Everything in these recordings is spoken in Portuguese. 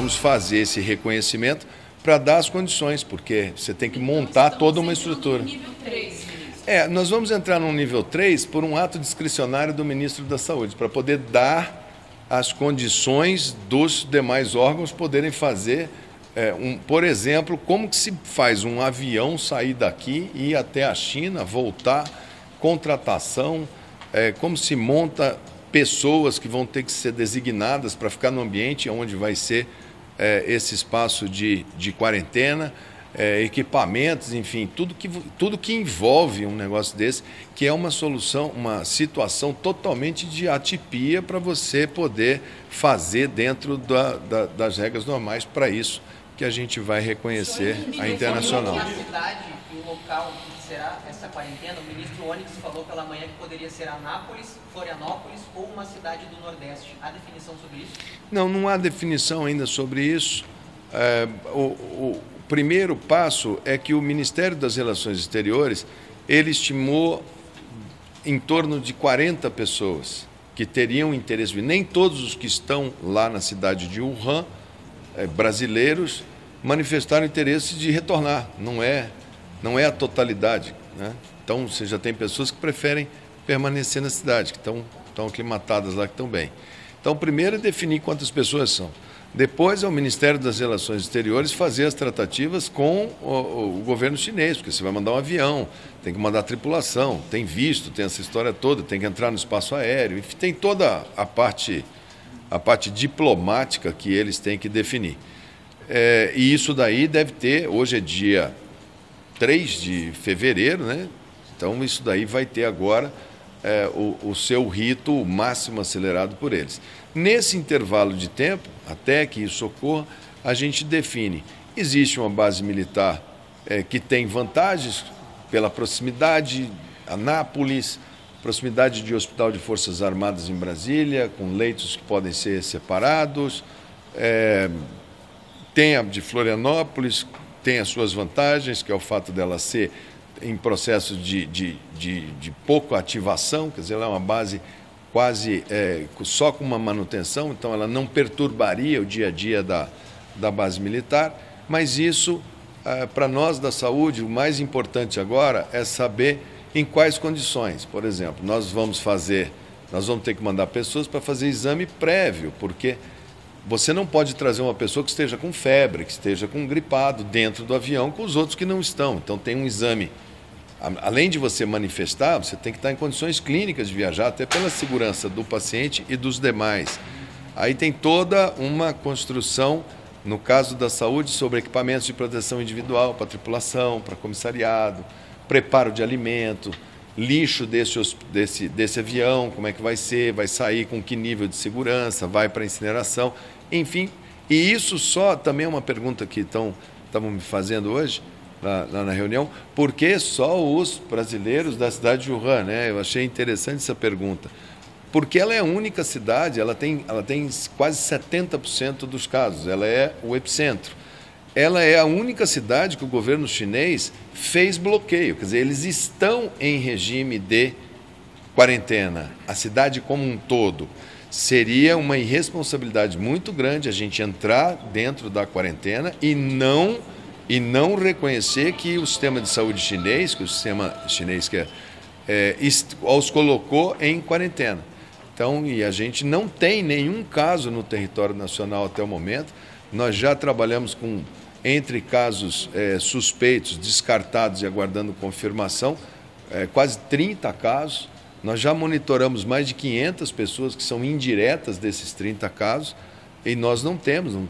vamos fazer esse reconhecimento para dar as condições, porque você tem que montar então, toda uma estrutura. Nível 3, é, nós vamos entrar no nível 3 por um ato discricionário do ministro da Saúde, para poder dar as condições dos demais órgãos poderem fazer, é, um, por exemplo, como que se faz um avião sair daqui e ir até a China, voltar, contratação, é, como se monta pessoas que vão ter que ser designadas para ficar no ambiente onde vai ser é, esse espaço de, de quarentena, é, equipamentos, enfim, tudo que, tudo que envolve um negócio desse, que é uma solução, uma situação totalmente de atipia para você poder fazer dentro da, da, das regras normais para isso que a gente vai reconhecer a internacional. O local que será essa quarentena, o ministro Onyx falou pela manhã que poderia ser Anápolis, Florianópolis ou uma cidade do Nordeste. Há definição sobre isso? Não, não há definição ainda sobre isso. É, o, o primeiro passo é que o Ministério das Relações Exteriores ele estimou em torno de 40 pessoas que teriam interesse. Nem todos os que estão lá na cidade de Wuhan, é, brasileiros, manifestaram interesse de retornar. Não é, não é a totalidade. Né? Então, você já tem pessoas que preferem permanecer na cidade, que estão, estão aclimatadas lá, que estão bem. Então, primeiro é definir quantas pessoas são. Depois é o Ministério das Relações Exteriores fazer as tratativas com o, o, governo chinês, porque você vai mandar um avião, tem que mandar tripulação, tem visto, tem essa história toda, tem que entrar no espaço aéreo, enfim, tem toda a parte, a parte diplomática que eles têm que definir. É, e isso daí deve ter, hoje é dia 3 de fevereiro, né? Então isso daí vai ter agora é, o, o seu rito máximo acelerado por eles. Nesse intervalo de tempo, até que isso ocorra, a gente define. Existe uma base militar é, que tem vantagens pela proximidade, Anápolis, proximidade de Hospital de Forças Armadas em Brasília, com leitos que podem ser separados. É, tem a de Florianópolis, tem as suas vantagens, que é o fato dela ser em processo de, de, de, de pouca ativação, quer dizer, ela é uma base quase é, só com uma manutenção, então ela não perturbaria o dia a dia da, da base militar, mas isso, é, para nós da saúde, o mais importante agora é saber em quais condições. Por exemplo, nós vamos fazer, nós vamos ter que mandar pessoas para fazer exame prévio, porque você não pode trazer uma pessoa que esteja com febre, que esteja com gripado dentro do avião com os outros que não estão. Então tem um exame além de você manifestar, você tem que estar em condições clínicas de viajar, até pela segurança do paciente e dos demais. Aí tem toda uma construção, no caso da saúde, sobre equipamentos de proteção individual para tripulação, para comissariado, preparo de alimento, lixo desse, desse, desse avião, como é que vai ser, vai sair com que nível de segurança, vai para incineração, enfim. E isso só também é uma pergunta que estão me fazendo hoje lá, lá, na reunião, por que só os brasileiros da cidade de Wuhan? Né? Eu achei interessante essa pergunta. Porque ela é a única cidade, ela tem, ela tem quase 70% dos casos, ela é o epicentro. Ela é a única cidade que o governo chinês fez bloqueio, quer dizer, eles estão em regime de quarentena, a cidade como um todo. Seria uma irresponsabilidade muito grande a gente entrar dentro da quarentena e não e não reconhecer que o sistema de saúde chinês, que o sistema chinês que é, é, os colocou em quarentena. Então, e a gente não tem nenhum caso no território nacional até o momento. Nós já trabalhamos com, entre casos é, suspeitos, descartados e aguardando confirmação, é, quase 30 casos. Nós já monitoramos mais de 500 pessoas que são indiretas desses 30 casos e nós não temos, não,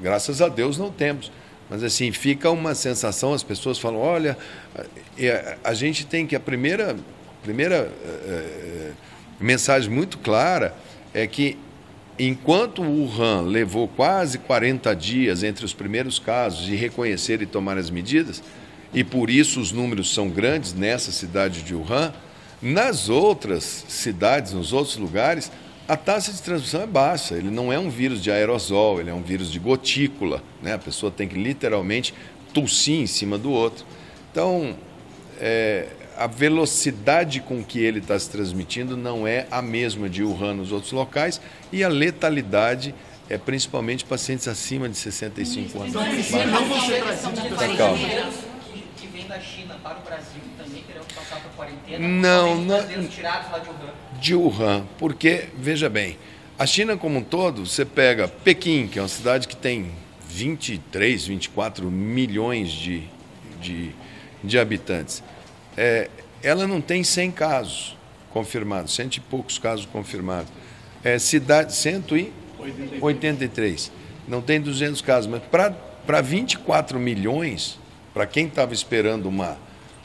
graças a Deus não temos. Mas assim, fica uma sensação, as pessoas falam, olha, a, a gente tem que a primeira, primeira é, mensagem muito clara é que enquanto Wuhan levou quase 40 dias entre os primeiros casos de reconhecer e tomar as medidas, e por isso os números são grandes nessa cidade de Wuhan, nas outras cidades, nos outros lugares, a taxa de transmissão é baixa, ele não é um vírus de aerosol, ele é um vírus de gotícula. Né? A pessoa tem que literalmente tossir em cima do outro. Então, é, a velocidade com que ele está se transmitindo não é a mesma de Wuhan nos outros locais e a letalidade é principalmente pacientes acima de 65 anos. Então, não vão ser trazidos que vêm da China para o Brasil também terão que passar por quarentena? Não, não. tirados lá de Wuhan? De Wuhan, porque, veja bem, a China como um todo, você pega Pequim, que é uma cidade que tem 23, 24 milhões de, de, de habitantes. É, ela não tem 100 casos confirmados, cento e poucos casos confirmados. É, cidade, 183. Não tem 200 casos, mas para 24 milhões, para quem estava esperando uma,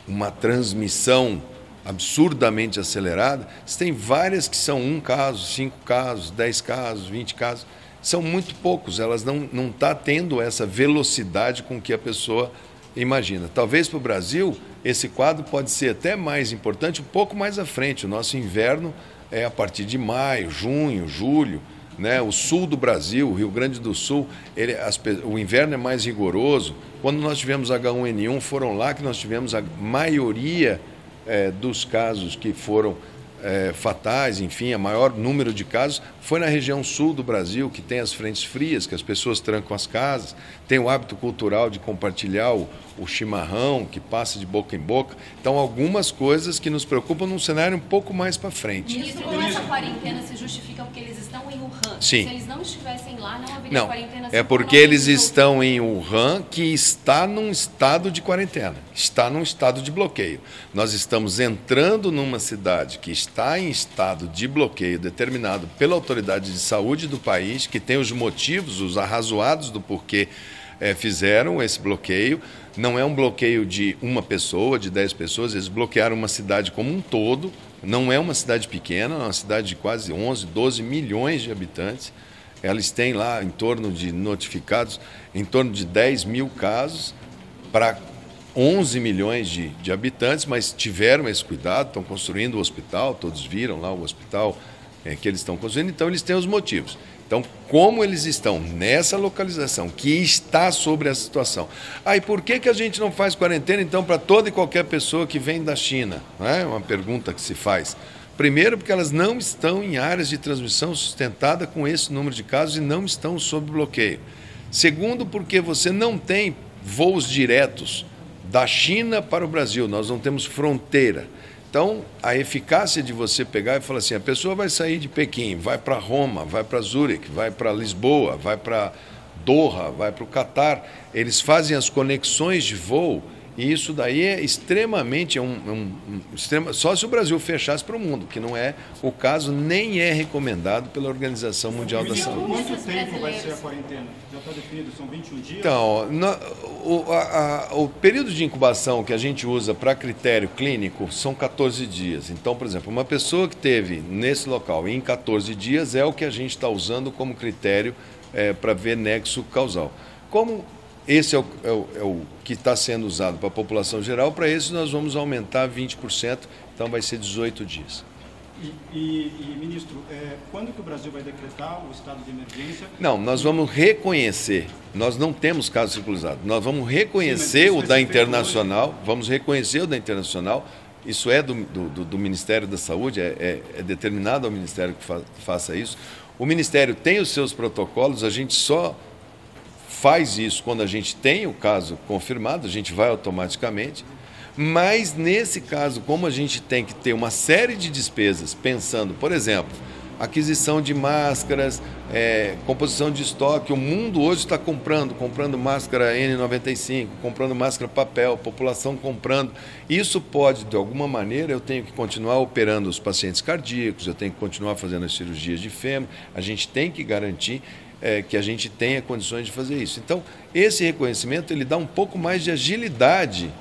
uma transmissão absurdamente acelerada, você tem várias que são um caso, cinco casos, dez casos, vinte casos. São muito poucos, elas não estão não tá tendo essa velocidade com que a pessoa imagina. Talvez para o Brasil esse quadro pode ser até mais importante um pouco mais à frente. O nosso inverno é a partir de maio, junho, julho. Né? O sul do Brasil, o Rio Grande do Sul, ele, as, o inverno é mais rigoroso. Quando nós tivemos H1N1, foram lá que nós tivemos a maioria é, dos casos que foram é, fatais, enfim, a maior número de casos foi na região sul do Brasil, que tem as frentes frias, que as pessoas trancam as casas, tem o hábito cultural de compartilhar o, o chimarrão, que passa de boca em boca. Então, algumas coisas que nos preocupam num cenário um pouco mais para frente. Ministro, como essa quarentena se justifica porque eles estão em Wuhan? Sim. Se eles não estivessem lá, não haveria não, quarentena. É porque eles estão em Wuhan, que está num estado de quarentena, está num estado de bloqueio. Nós estamos entrando numa cidade que está em estado de bloqueio determinado pela autoridade de saúde do país, que tem os motivos, os arrazoados do porquê é, fizeram esse bloqueio. Não é um bloqueio de uma pessoa, de dez pessoas, eles bloquearam uma cidade como um todo. Não é uma cidade pequena, é uma cidade de quase 11, 12 milhões de habitantes. Eles têm lá em torno de notificados, em torno de 10 mil casos para 11 milhões de, de habitantes, mas tiveram esse cuidado, estão construindo o hospital, todos viram lá o hospital é, que eles estão construindo, então eles têm os motivos. Então, como eles estão nessa localização que está sobre a situação. Ah, e por que, que a gente não faz quarentena, então, para toda e qualquer pessoa que vem da China? É uma pergunta que se faz. Primeiro, porque elas não estão em áreas de transmissão sustentada com esse número de casos e não estão sob bloqueio. Segundo, porque você não tem voos diretos da China para o Brasil, nós não temos fronteira. Então, a eficácia de você pegar e falar assim: a pessoa vai sair de Pequim, vai para Roma, vai para Zurique, vai para Lisboa, vai para Doha, vai para o Catar, eles fazem as conexões de voo e isso daí é extremamente é um, um, um extrema, só se o Brasil fechasse para o mundo, que não é o caso, nem é recomendado pela Organização Mundial da Saúde. Quanto tempo vai ser a quarentena? Já está definido, são 21 dias? Então, no, o, a, a, o período de incubação que a gente usa para critério clínico são 14 dias. Então, por exemplo, uma pessoa que teve nesse local em 14 dias é o que a gente está usando como critério é, para ver nexo causal. Como esse é o, é o, é o que está sendo usado para a população geral. Para esse, nós vamos aumentar 20%, então vai ser 18 dias. E, e, e ministro, é, quando que o Brasil vai decretar o estado de emergência? Não, nós vamos reconhecer. Nós não temos caso circulizado. Nós vamos reconhecer Sim, o da internacional. Vamos reconhecer o da internacional. Isso é do, do, do Ministério da Saúde, é, é, é, determinado ao Ministério que fa, faça isso. O Ministério tem os seus protocolos, a gente só faz isso quando a gente tem o caso confirmado, a gente vai automaticamente. Mas nesse caso, como a gente tem que ter uma série de despesas, pensando, por exemplo, aquisição de máscaras, é, composição de estoque, o mundo hoje está comprando, comprando máscara N95, comprando máscara papel, população comprando. Isso pode, de alguma maneira, eu tenho que continuar operando os pacientes cardíacos, eu tenho que continuar fazendo as cirurgias de fêmur, a gente tem que garantir é, que a gente tenha condições de fazer isso. Então, esse reconhecimento ele dá um pouco mais de agilidade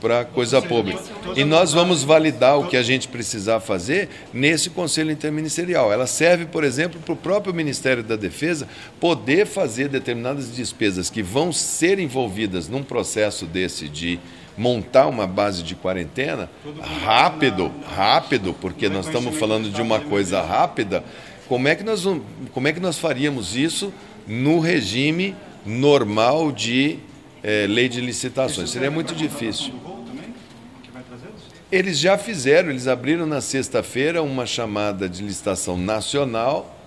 para a coisa pública. E nós vamos validar o que a gente precisar fazer nesse Conselho Interministerial. Ela serve, por exemplo, para o próprio Ministério da Defesa poder fazer determinadas despesas que vão ser envolvidas num processo desse de montar uma base de quarentena rápido, rápido, porque nós estamos falando de uma coisa rápida como é que nós, como é que nós faríamos isso no regime normal de é, lei de licitações? Seria muito difícil. Eles já fizeram, eles abriram na sexta-feira uma chamada de licitação nacional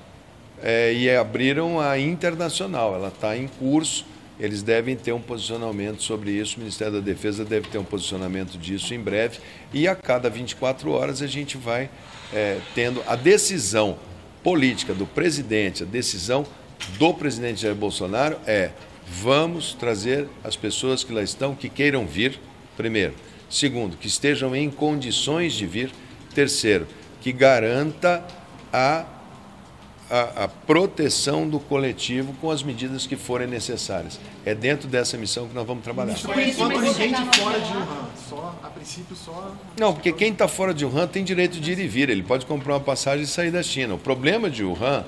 é, e abriram a internacional. Ela está em curso. Eles devem ter um posicionamento sobre isso. O Ministério da Defesa deve ter um posicionamento disso em breve. E a cada 24 horas a gente vai é, tendo a decisão política do presidente, a decisão do presidente Jair Bolsonaro é vamos trazer as pessoas que lá estão, que queiram vir, primeiro. Segundo, que estejam em condições de vir. Terceiro, que garanta a, a, a, proteção do coletivo com as medidas que forem necessárias. É dentro dessa missão que nós vamos trabalhar. Por enquanto, ninguém de fora de Wuhan. Só, a princípio, só. Não, porque quem está fora de Wuhan tem direito de ir e vir. Ele pode comprar uma passagem e sair da China. O problema de Wuhan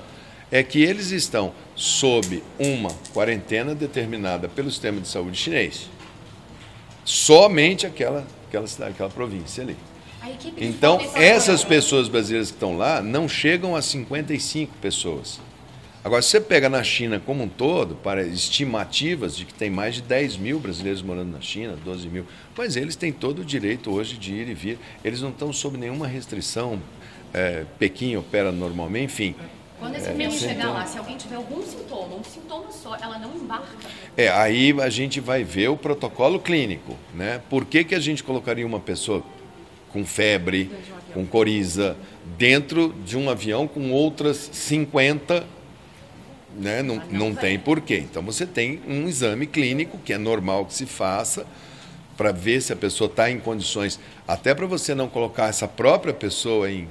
é que eles estão sob uma quarentena determinada pelo sistema de saúde chinês. Somente aquela, aquela cidade, aquela província ali. Então, essas pessoas brasileiras que estão lá não chegam a 55 pessoas. Agora, se você pega na China como um todo, para estimativas de que tem mais de 10 mil brasileiros morando na China, 12 mil, mas eles têm todo o direito hoje de ir e vir. Eles não estão sob nenhuma restrição. É, Pequim opera normalmente, enfim. Quando esse é, chegar lá, se alguém tiver algum sintoma, um sintoma só, ela não embarca. É, aí a gente vai ver o protocolo clínico, né? Por que, que a gente colocaria uma pessoa com febre, com coriza, dentro de um avião com outras 50 né? não, não, tem porquê. Então você tem um exame clínico que é normal que se faça para ver se a pessoa está em condições, até para você não colocar essa própria pessoa em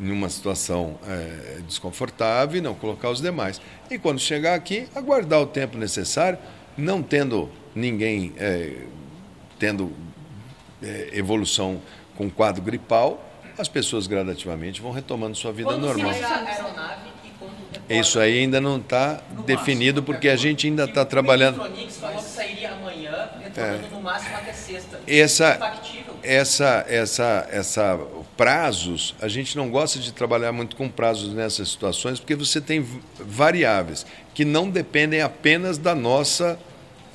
em uma situação é, desconfortável e não colocar os demais. E quando chegar aqui, aguardar o tempo necessário, não tendo ninguém é, tendo é, evolução com quadro gripal, as pessoas gradativamente vão retomando sua vida quando normal. Isso aí ainda não está definido porque a gente ainda está trabalhando. O falou que sairia amanhã, retornando no máximo até sexta. Essa, essa, essa, essa prazos, a gente não gosta de trabalhar muito com prazos nessas situações, porque você tem variáveis que não dependem apenas da nossa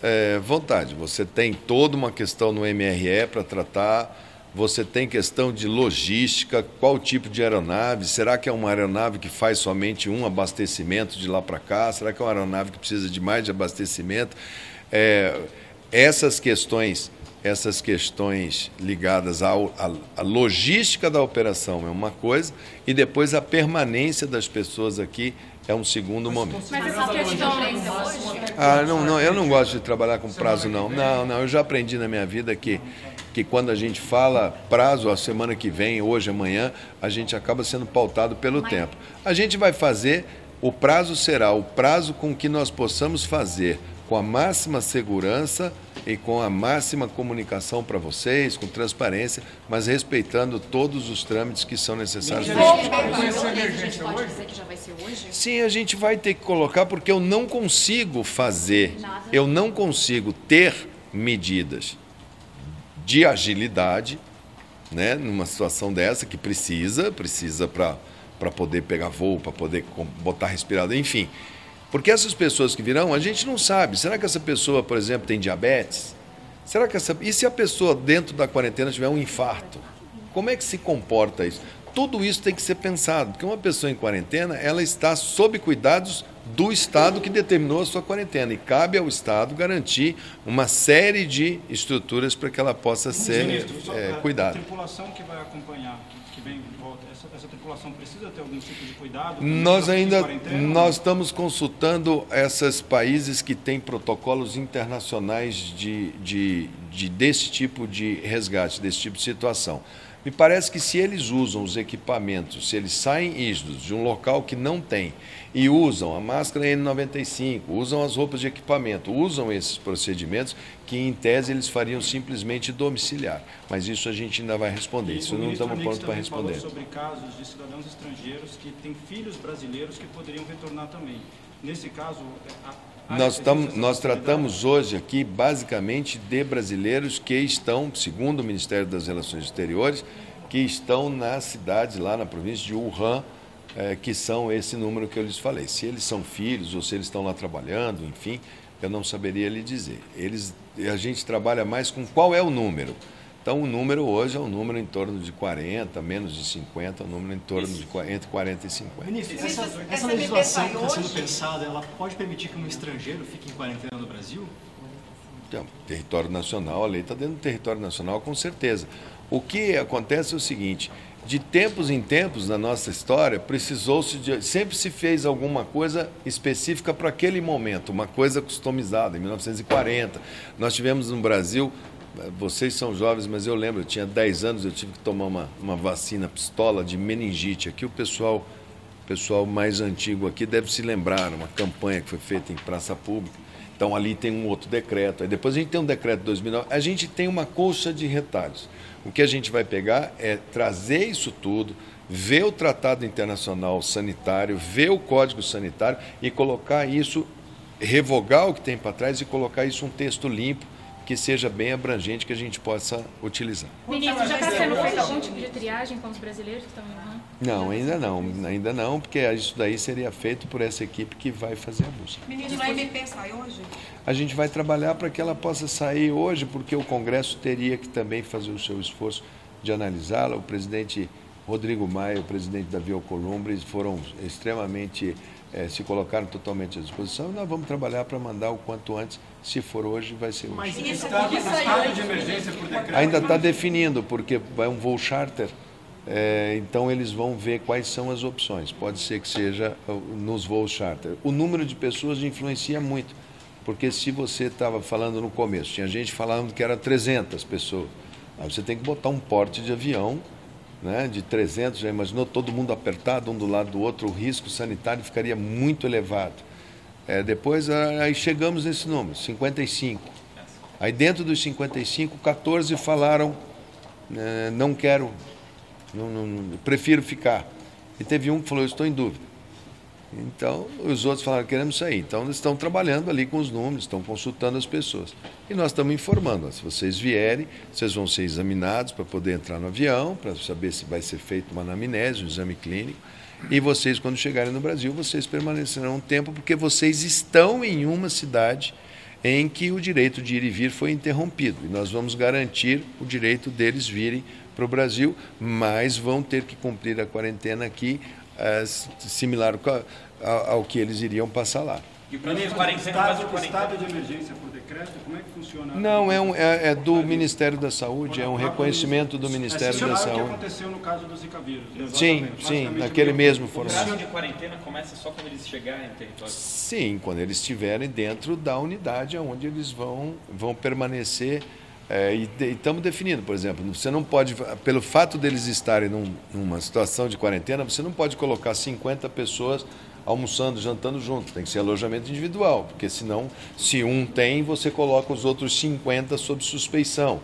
é, vontade. Você tem toda uma questão no MRE para tratar, você tem questão de logística, qual tipo de aeronave, será que é uma aeronave que faz somente um abastecimento de lá para cá, será que é uma aeronave que precisa de mais de abastecimento? É, essas questões essas questões ligadas à, logística da operação é uma coisa e depois a permanência das pessoas aqui é um segundo momento. Mas essa questão hoje? Ah, não, não, eu não gosto de trabalhar com prazo não. Não, não, eu já aprendi na minha vida que que quando a gente fala prazo, a semana que vem, hoje, amanhã, a gente acaba sendo pautado pelo tempo. A gente vai fazer, o prazo será o prazo com que nós possamos fazer com a máxima segurança e com a máxima comunicação para vocês, com transparência, mas respeitando todos os trâmites que são necessários. Sim, a gente vai ter que colocar porque eu não consigo fazer, eu não consigo ter medidas de agilidade, né, numa situação dessa que precisa, precisa para para poder pegar voo, para poder botar respirador, enfim. Porque essas pessoas que virão, a gente não sabe. Será que essa pessoa, por exemplo, tem diabetes? Será que essa... E se a pessoa dentro da quarentena tiver um infarto? Como é que se comporta isso? Tudo isso tem que ser pensado, porque uma pessoa em quarentena, ela está sob cuidados do Estado que determinou a sua quarentena. E cabe ao Estado garantir uma série de estruturas para que ela possa ser Ministro, é, cuidada. A tripulação que vai acompanhar, que vem volta, essa, essa tripulação precisa ter algum tipo de cuidado? Nós ainda nós estamos consultando esses países que têm protocolos internacionais de, de, de, desse tipo de resgate, desse tipo de situação. Me parece que se eles usam os equipamentos, se eles saem rígidos de um local que não tem e usam a máscara N95, usam as roupas de equipamento, usam esses procedimentos que em tese eles fariam simplesmente domiciliar. Mas isso a gente ainda vai responder. isso não estamos prontos para responder. Falou sobre casos de cidadãos estrangeiros que têm filhos brasileiros que poderiam retornar também. Nesse caso, a nós, tam, nós tratamos hoje aqui basicamente de brasileiros que estão, segundo o Ministério das Relações Exteriores, que estão nas cidades lá na província de Wuhan, é, que são esse número que eu lhes falei. Se eles são filhos ou se eles estão lá trabalhando, enfim, eu não saberia lhe dizer. Eles, a gente trabalha mais com qual é o número. Então o número hoje é um número em torno de 40, menos de 50, um número em torno de qua- entre 40 e 50. Ministro, essa, Essa essa legislação que está sendo hoje? pensada, ela pode permitir que um estrangeiro fique em quarentena no Brasil? Então, território nacional, a lei está dentro do território nacional, com certeza. O que acontece é o seguinte: de tempos em tempos na nossa história, precisou-se de. Sempre se fez alguma coisa específica para aquele momento, uma coisa customizada. Em 1940, nós tivemos no Brasil. Vocês são jovens, mas eu lembro, eu tinha 10 anos, eu tive que tomar uma, uma vacina pistola de meningite. Aqui o pessoal, pessoal mais antigo aqui deve se lembrar, uma campanha que foi feita em praça pública. Então ali tem um outro decreto. Aí depois a gente tem um decreto de 2009. A gente tem uma colcha de retalhos. O que a gente vai pegar é trazer isso tudo, ver o Tratado Internacional Sanitário, ver o Código Sanitário e colocar isso, revogar o que tem para trás e colocar isso um texto limpo que seja bem abrangente que a gente possa utilizar. Ministro, já está sendo feito algum tipo de triagem com os brasileiros que estão em Wuhan? Não, ainda não, ainda não, porque isso daí seria feito por essa equipe que vai fazer a busca. Ministro, a MP sai hoje? A gente vai trabalhar para que ela possa sair hoje, porque o Congresso teria que também fazer o seu esforço de analisá-la. O presidente Rodrigo Maia e o presidente Davi Alcolumbre foram extremamente, eh, se colocaram totalmente à disposição. E nós vamos trabalhar para mandar o quanto antes. Se for hoje, vai ser hoje. Mas E esse Estado, hoje? de emergência por decreto. Ainda está definindo, porque vai um voo charter, eh, então eles vão ver quais são as opções. Pode ser que seja uh, nos voos charter. O número de pessoas influencia muito, porque se você estava falando no começo, tinha gente falando que era 300 pessoas, aí você tem que botar um porte de avião né, de 300, já imaginou todo mundo apertado um do lado do outro, o risco sanitário ficaria muito elevado. Eh, depois ah, aí chegamos nesse número, 55. Aí dentro dos 55, 14 falaram, eh, não quero, não, não- prefiro ficar. E teve um que falou, estou em dúvida. Então, os outros falaram, queremos sair. Então, eles estão trabalhando ali com os números, estão consultando as pessoas. E nós estamos informando, se vocês vierem, vocês vão ser examinados para poder entrar no avião, para saber se vai ser feito uma anamnese, um exame clínico. E vocês, quando chegarem no Brasil, vocês permanecerão um tempo, porque vocês estão em uma cidade em que o direito de ir e vir foi interrompido. E nós vamos garantir o direito deles virem para o Brasil, mas vão ter que cumprir a quarentena aqui, eh, similar ao, ao que eles iriam passar lá. E para mim, quarentena faz Estado, o quarentena. estado de emergência por decreto, como é que funciona? Não, é, um, é, é do Ministério da Saúde, é um reconhecimento do Ministério da É o que Saúde. aconteceu no caso do Zika vírus. Sim, exatamente. sim, Basicamente, naquele o mesmo O formato. prazo de quarentena começa só quando eles chegarem no território. Sim, quando eles estiverem dentro da unidade onde eles vão, vão permanecer. é, e de- estamos definindo, por exemplo, você não pode, pelo fato deles estarem num- numa situação de quarentena, você não pode colocar 50 pessoas almoçando, jantando junto. Tem que ser alojamento individual, porque senão, se um tem, você coloca os outros 50 sob suspeição.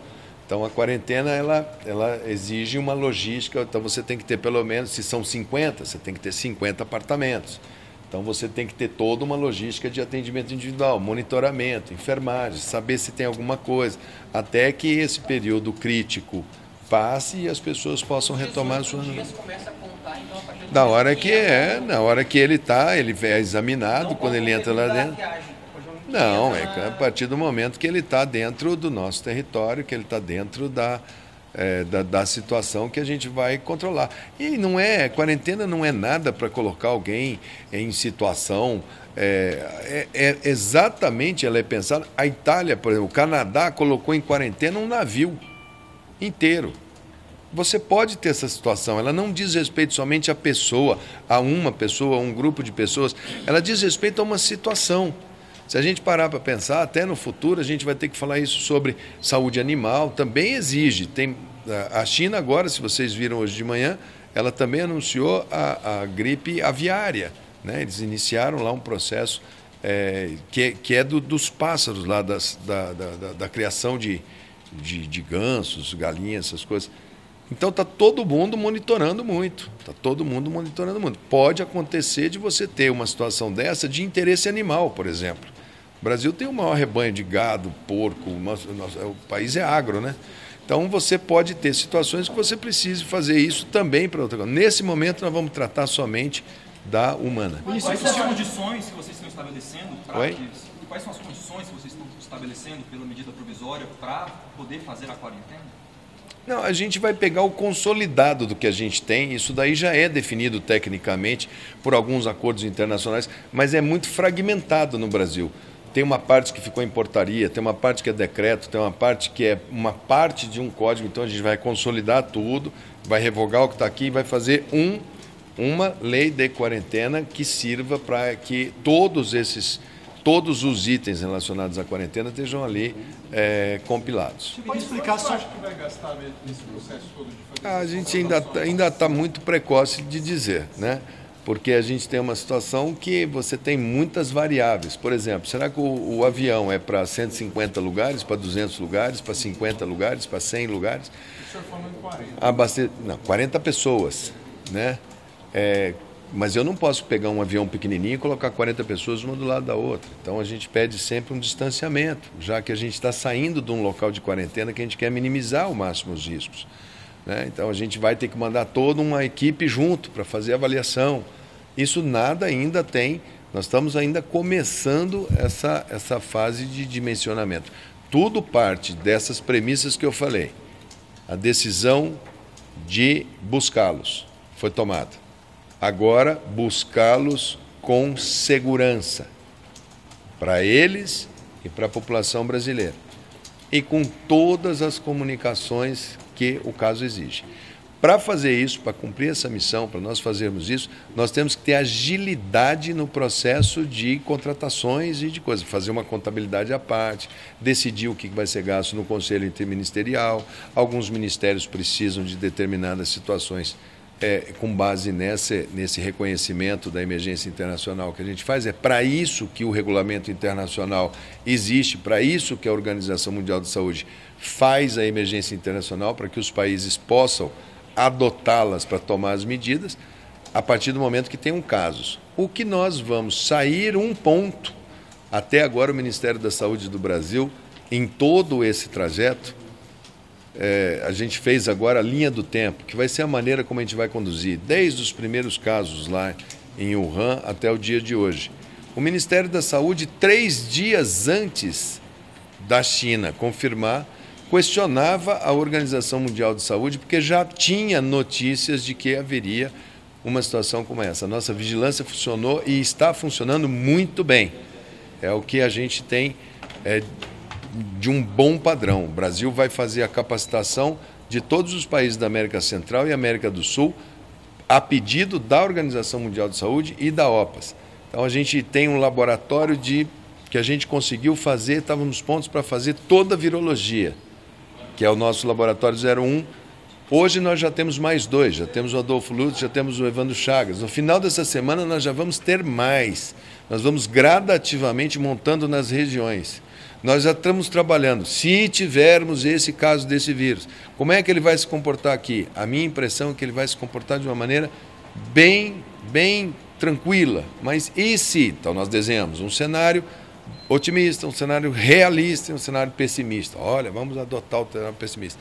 Então a quarentena ela, ela exige uma logística, então você tem que ter pelo menos, se são 50, você tem que ter 50 apartamentos. Então você tem que ter toda uma logística de atendimento individual, monitoramento, enfermagem, saber se tem alguma coisa, até que esse período crítico passe e as pessoas possam retomar a sua. dias começa a contar, então, a partir do Da hora que é, na hora que ele está, ele é examinado, quando ele entra lá dentro. Não, é a partir do momento que ele está dentro do nosso território, que ele está dentro da, é, da, da situação que a gente vai controlar. E não é, quarentena não é nada para colocar alguém em situação. É, é- é exatamente, ela é pensada. A Itália, por exemplo, o Canadá colocou em quarentena um navio inteiro. Você pode ter essa situação, ela não diz respeito somente à pessoa, a uma pessoa, a um grupo de pessoas, ela diz respeito a uma situação. Se a gente parar para pensar, até no futuro a gente vai ter que falar isso sobre saúde animal, também exige. Tem, a China agora, se vocês viram hoje de manhã, ela também anunciou a, a gripe aviária. Né? Eles iniciaram lá um processo é, que, que é do, dos pássaros lá, das, da, da, da, da criação de, de, de gansos, galinhas, essas coisas. Então está todo mundo monitorando muito, está todo mundo monitorando muito. Pode acontecer de você ter uma situação dessa de interesse animal, por exemplo. O Brasil tem o maior rebanho de gado, porco, o nosso- o nosso- o país é agro, né? Então você pode ter situações que você precise fazer isso também para outra coisa. Nesse momento nós vamos tratar somente da humana. Quais são as condições que vocês estão estabelecendo para quais são as condições que vocês estão estabelecendo pela medida provisória para poder fazer a quarentena? Não, a gente vai pegar o consolidado do que a gente tem, isso daí já é definido tecnicamente por alguns acordos internacionais, mas é muito fragmentado no Brasil. Tem uma parte que ficou em portaria, tem uma parte que é decreto, tem uma parte que é uma parte de um código, então a gente vai consolidar tudo, vai revogar o que está aqui e vai fazer um, uma lei de quarentena que sirva para que todos esses todos os itens relacionados à quarentena estejam ali é, compilados. Você pode explicar só... que vai gastar nesse processo todo de fazer A gente ainda tá- ainda está muito precoce de dizer, né? Porque a gente tem uma situação que você tem muitas variáveis. Por exemplo, será que o, o avião é para 150 lugares, para 200 lugares, para 50 lugares, para 100 lugares? O senhor falou em 40. Abaste... Não, 40 pessoas, né? É, mas eu não posso pegar um avião pequenininho e colocar 40 pessoas uma do lado da outra. Então a gente pede sempre um distanciamento, já que a gente está saindo de um local de quarentena que a gente quer minimizar ao máximo os riscos. Né? Então a gente vai ter que mandar toda uma equipe junto para fazer avaliação. Isso nada ainda tem, nós estamos ainda começando essa, essa fase de dimensionamento. Tudo parte dessas premissas que eu falei. A decisão de buscá-los foi tomada agora buscá-los com segurança para eles e para a população brasileira e com todas as comunicações que o caso exige. Para fazer isso, para cumprir essa missão, para nós fazermos isso, nós temos que ter agilidade no processo de contratações e de coisas. Fazer uma contabilidade à parte, decidir o que vai ser gasto no Conselho Interministerial. Alguns ministérios precisam de determinadas situações é, com base nesse, nesse reconhecimento da emergência internacional que a gente faz, é para isso que o regulamento internacional existe, para isso que a Organização Mundial de Saúde faz a emergência internacional, para que os países possam adotá-las para tomar as medidas, a partir do momento que tenham casos. O que nós vamos sair um ponto, até agora o Ministério da Saúde do Brasil, em todo esse trajeto, é, a gente fez agora a linha do tempo, que vai ser a maneira como a gente vai conduzir, desde os primeiros casos lá em Wuhan até o dia de hoje. O Ministério da Saúde, três dias antes da China confirmar, questionava a Organização Mundial de Saúde, porque já tinha notícias de que haveria uma situação como essa. A nossa vigilância funcionou e está funcionando muito bem. É o que a gente tem é, de um bom padrão. O Brasil vai fazer a capacitação de todos os países da América Central e América do Sul a pedido da Organização Mundial de Saúde e da OPAS. Então a gente tem um laboratório de que a gente conseguiu fazer, estávamos nos pontos para fazer toda a virologia, que é o nosso laboratório 01. Hoje nós já temos mais dois, já temos o Adolfo Lutz, já temos o Evandro Chagas. No final dessa semana nós já vamos ter mais. Nós vamos gradativamente montando nas regiões. Nós já estamos trabalhando. Se tivermos esse caso desse vírus, como é que ele vai se comportar aqui? A minha impressão é que ele vai se comportar de uma maneira bem, bem tranquila. Mas e se? Então nós desenhamos um cenário otimista, um cenário realista e um cenário pessimista. Olha, vamos adotar o cenário pessimista.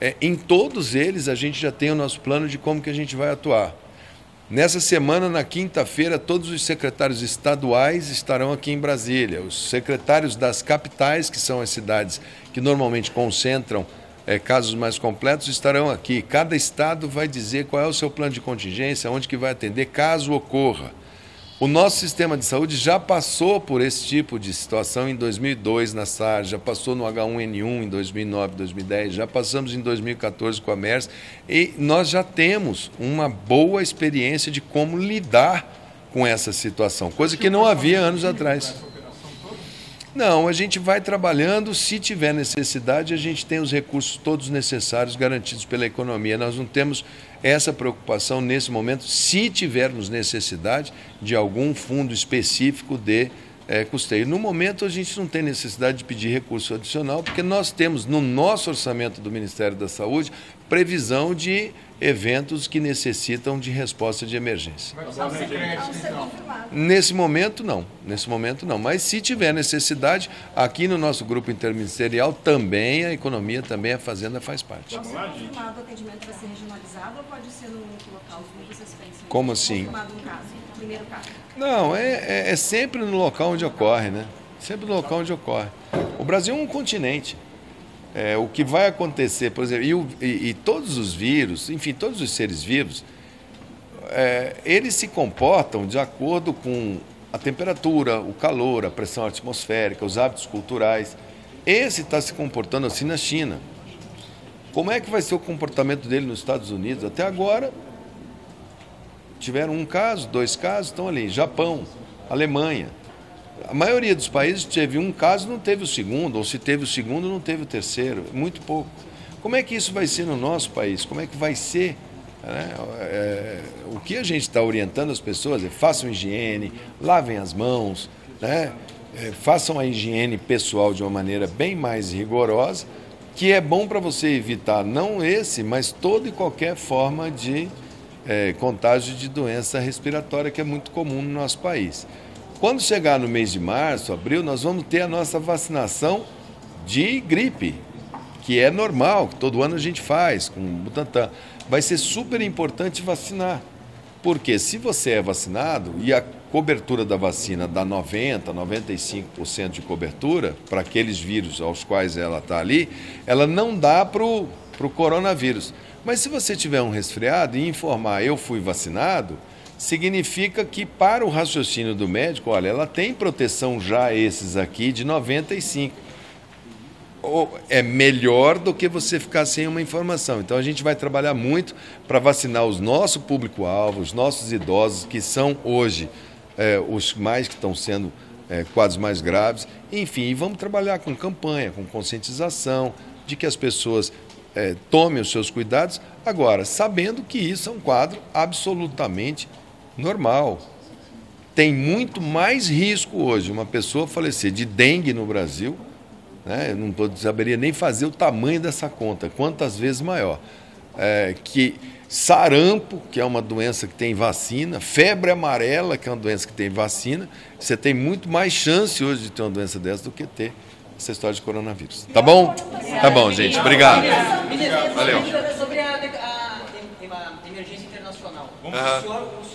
É, em todos eles a gente já tem o nosso plano de como que a gente vai atuar. Nessa semana, na quinta-feira, todos os secretários estaduais estarão aqui em Brasília. Os secretários das capitais, que são as cidades que normalmente concentram é, casos mais completos, estarão aqui. Cada estado vai dizer qual é o seu plano de contingência, onde que vai atender, caso ocorra. O nosso sistema de saúde já passou por esse tipo de situação em 2002 na SARS, já passou no H1N1 em 2009, 2010, já passamos em 2014 com a MERS e nós já temos uma boa experiência de como lidar com essa situação, coisa que não havia anos atrás. Não, a gente vai trabalhando, se tiver necessidade, a gente tem os recursos todos necessários garantidos pela economia. Nós não temos essa preocupação nesse momento, se tivermos necessidade de algum fundo específico de é, custeio. No momento, a gente não tem necessidade de pedir recurso adicional, porque nós temos no nosso orçamento do Ministério da Saúde previsão de eventos que necessitam de resposta de emergência. Nesse momento, não. Nesse momento, não. Mas se tiver necessidade, aqui no nosso grupo interministerial também, a economia, também a Fazenda faz parte. Confirmado o atendimento vai ser regionalizado ou pode ser no único local? Como assim? Primeiro caso. Não, é, é, é sempre no local onde ocorre, né? Sempre no local onde ocorre. O Brasil é um continente. É, o que vai acontecer, por exemplo, e, o- e- e todos os vírus, enfim, todos os seres vivos, é, eles se comportam de acordo com a temperatura, o calor, a pressão atmosférica, os hábitos culturais. Esse está se comportando assim na China. Como é que vai ser o comportamento dele nos Estados Unidos? Até agora, tiveram um caso, dois casos, estão ali. Japão, Alemanha. A maioria dos países teve um caso, não teve o segundo, ou se teve o segundo, não teve o terceiro. Muito pouco. Como é que isso vai ser no nosso país? Como é que vai ser? né? É, o que a gente está orientando as pessoas é façam higiene, lavem as mãos, né? É, façam a higiene pessoal de uma maneira bem mais rigorosa, que é bom para você evitar não esse, mas toda e qualquer forma de é, contágio de doença respiratória que é muito comum no nosso país. Quando chegar no mês de março, abril, nós vamos ter a nossa vacinação de gripe, que é normal, que todo ano a gente faz com o Butantan. Vai ser super importante vacinar. Porque se você é vacinado e a cobertura da vacina dá 90%, 95% de cobertura para aqueles vírus aos quais ela está ali, ela não dá para o coronavírus. Mas se você tiver um resfriado e informar eu fui vacinado, significa que para o raciocínio do médico, olha, ela tem proteção já esses aqui de 95 ou é melhor do que você ficar sem uma informação. Então a gente vai trabalhar muito para vacinar os nosso público-alvo, os nossos idosos, que são hoje é, os mais que estão sendo é, quadros mais graves. Enfim, e vamos trabalhar com campanha, com conscientização, de que as pessoas é, tomem os seus cuidados, agora, sabendo que isso é um quadro absolutamente normal. Tem muito mais risco hoje uma pessoa falecer de dengue no Brasil né? eu não tô, saberia nem fazer o tamanho dessa conta, quantas vezes maior. É, que sarampo, que é uma doença que tem vacina, febre amarela, que é uma doença que tem vacina, você tem muito mais chance hoje de ter uma doença dessa do que ter essa história de coronavírus. Tá bom? Tá bom, gente. Obrigado. Valeu. Sobre a, a- a emergência internacional.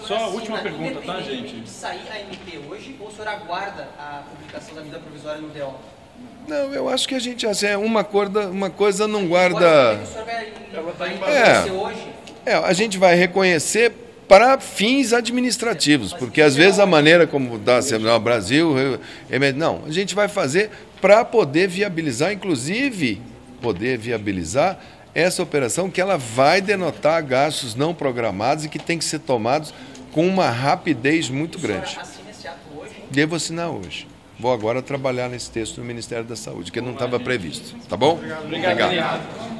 Só a última pergunta, tá, gente? sair a MP hoje ou o senhor aguarda a publicação da medida provisória no DO? Não, eu acho que a gente assim, é uma, corda, uma coisa não Agora, guarda. o senhor vai, vai É. É, a gente vai reconhecer para fins administrativos, porque às vezes a maneira como sendo no Brasil, não, a gente vai fazer para poder viabilizar, inclusive poder viabilizar essa operação que ela vai denotar gastos não programados e que tem que ser tomados com uma rapidez muito grande. assina esse ato hoje? Devo assinar hoje. Vou agora trabalhar nesse texto no Ministério da Saúde, que não estava previsto. Tá bom? Obrigado.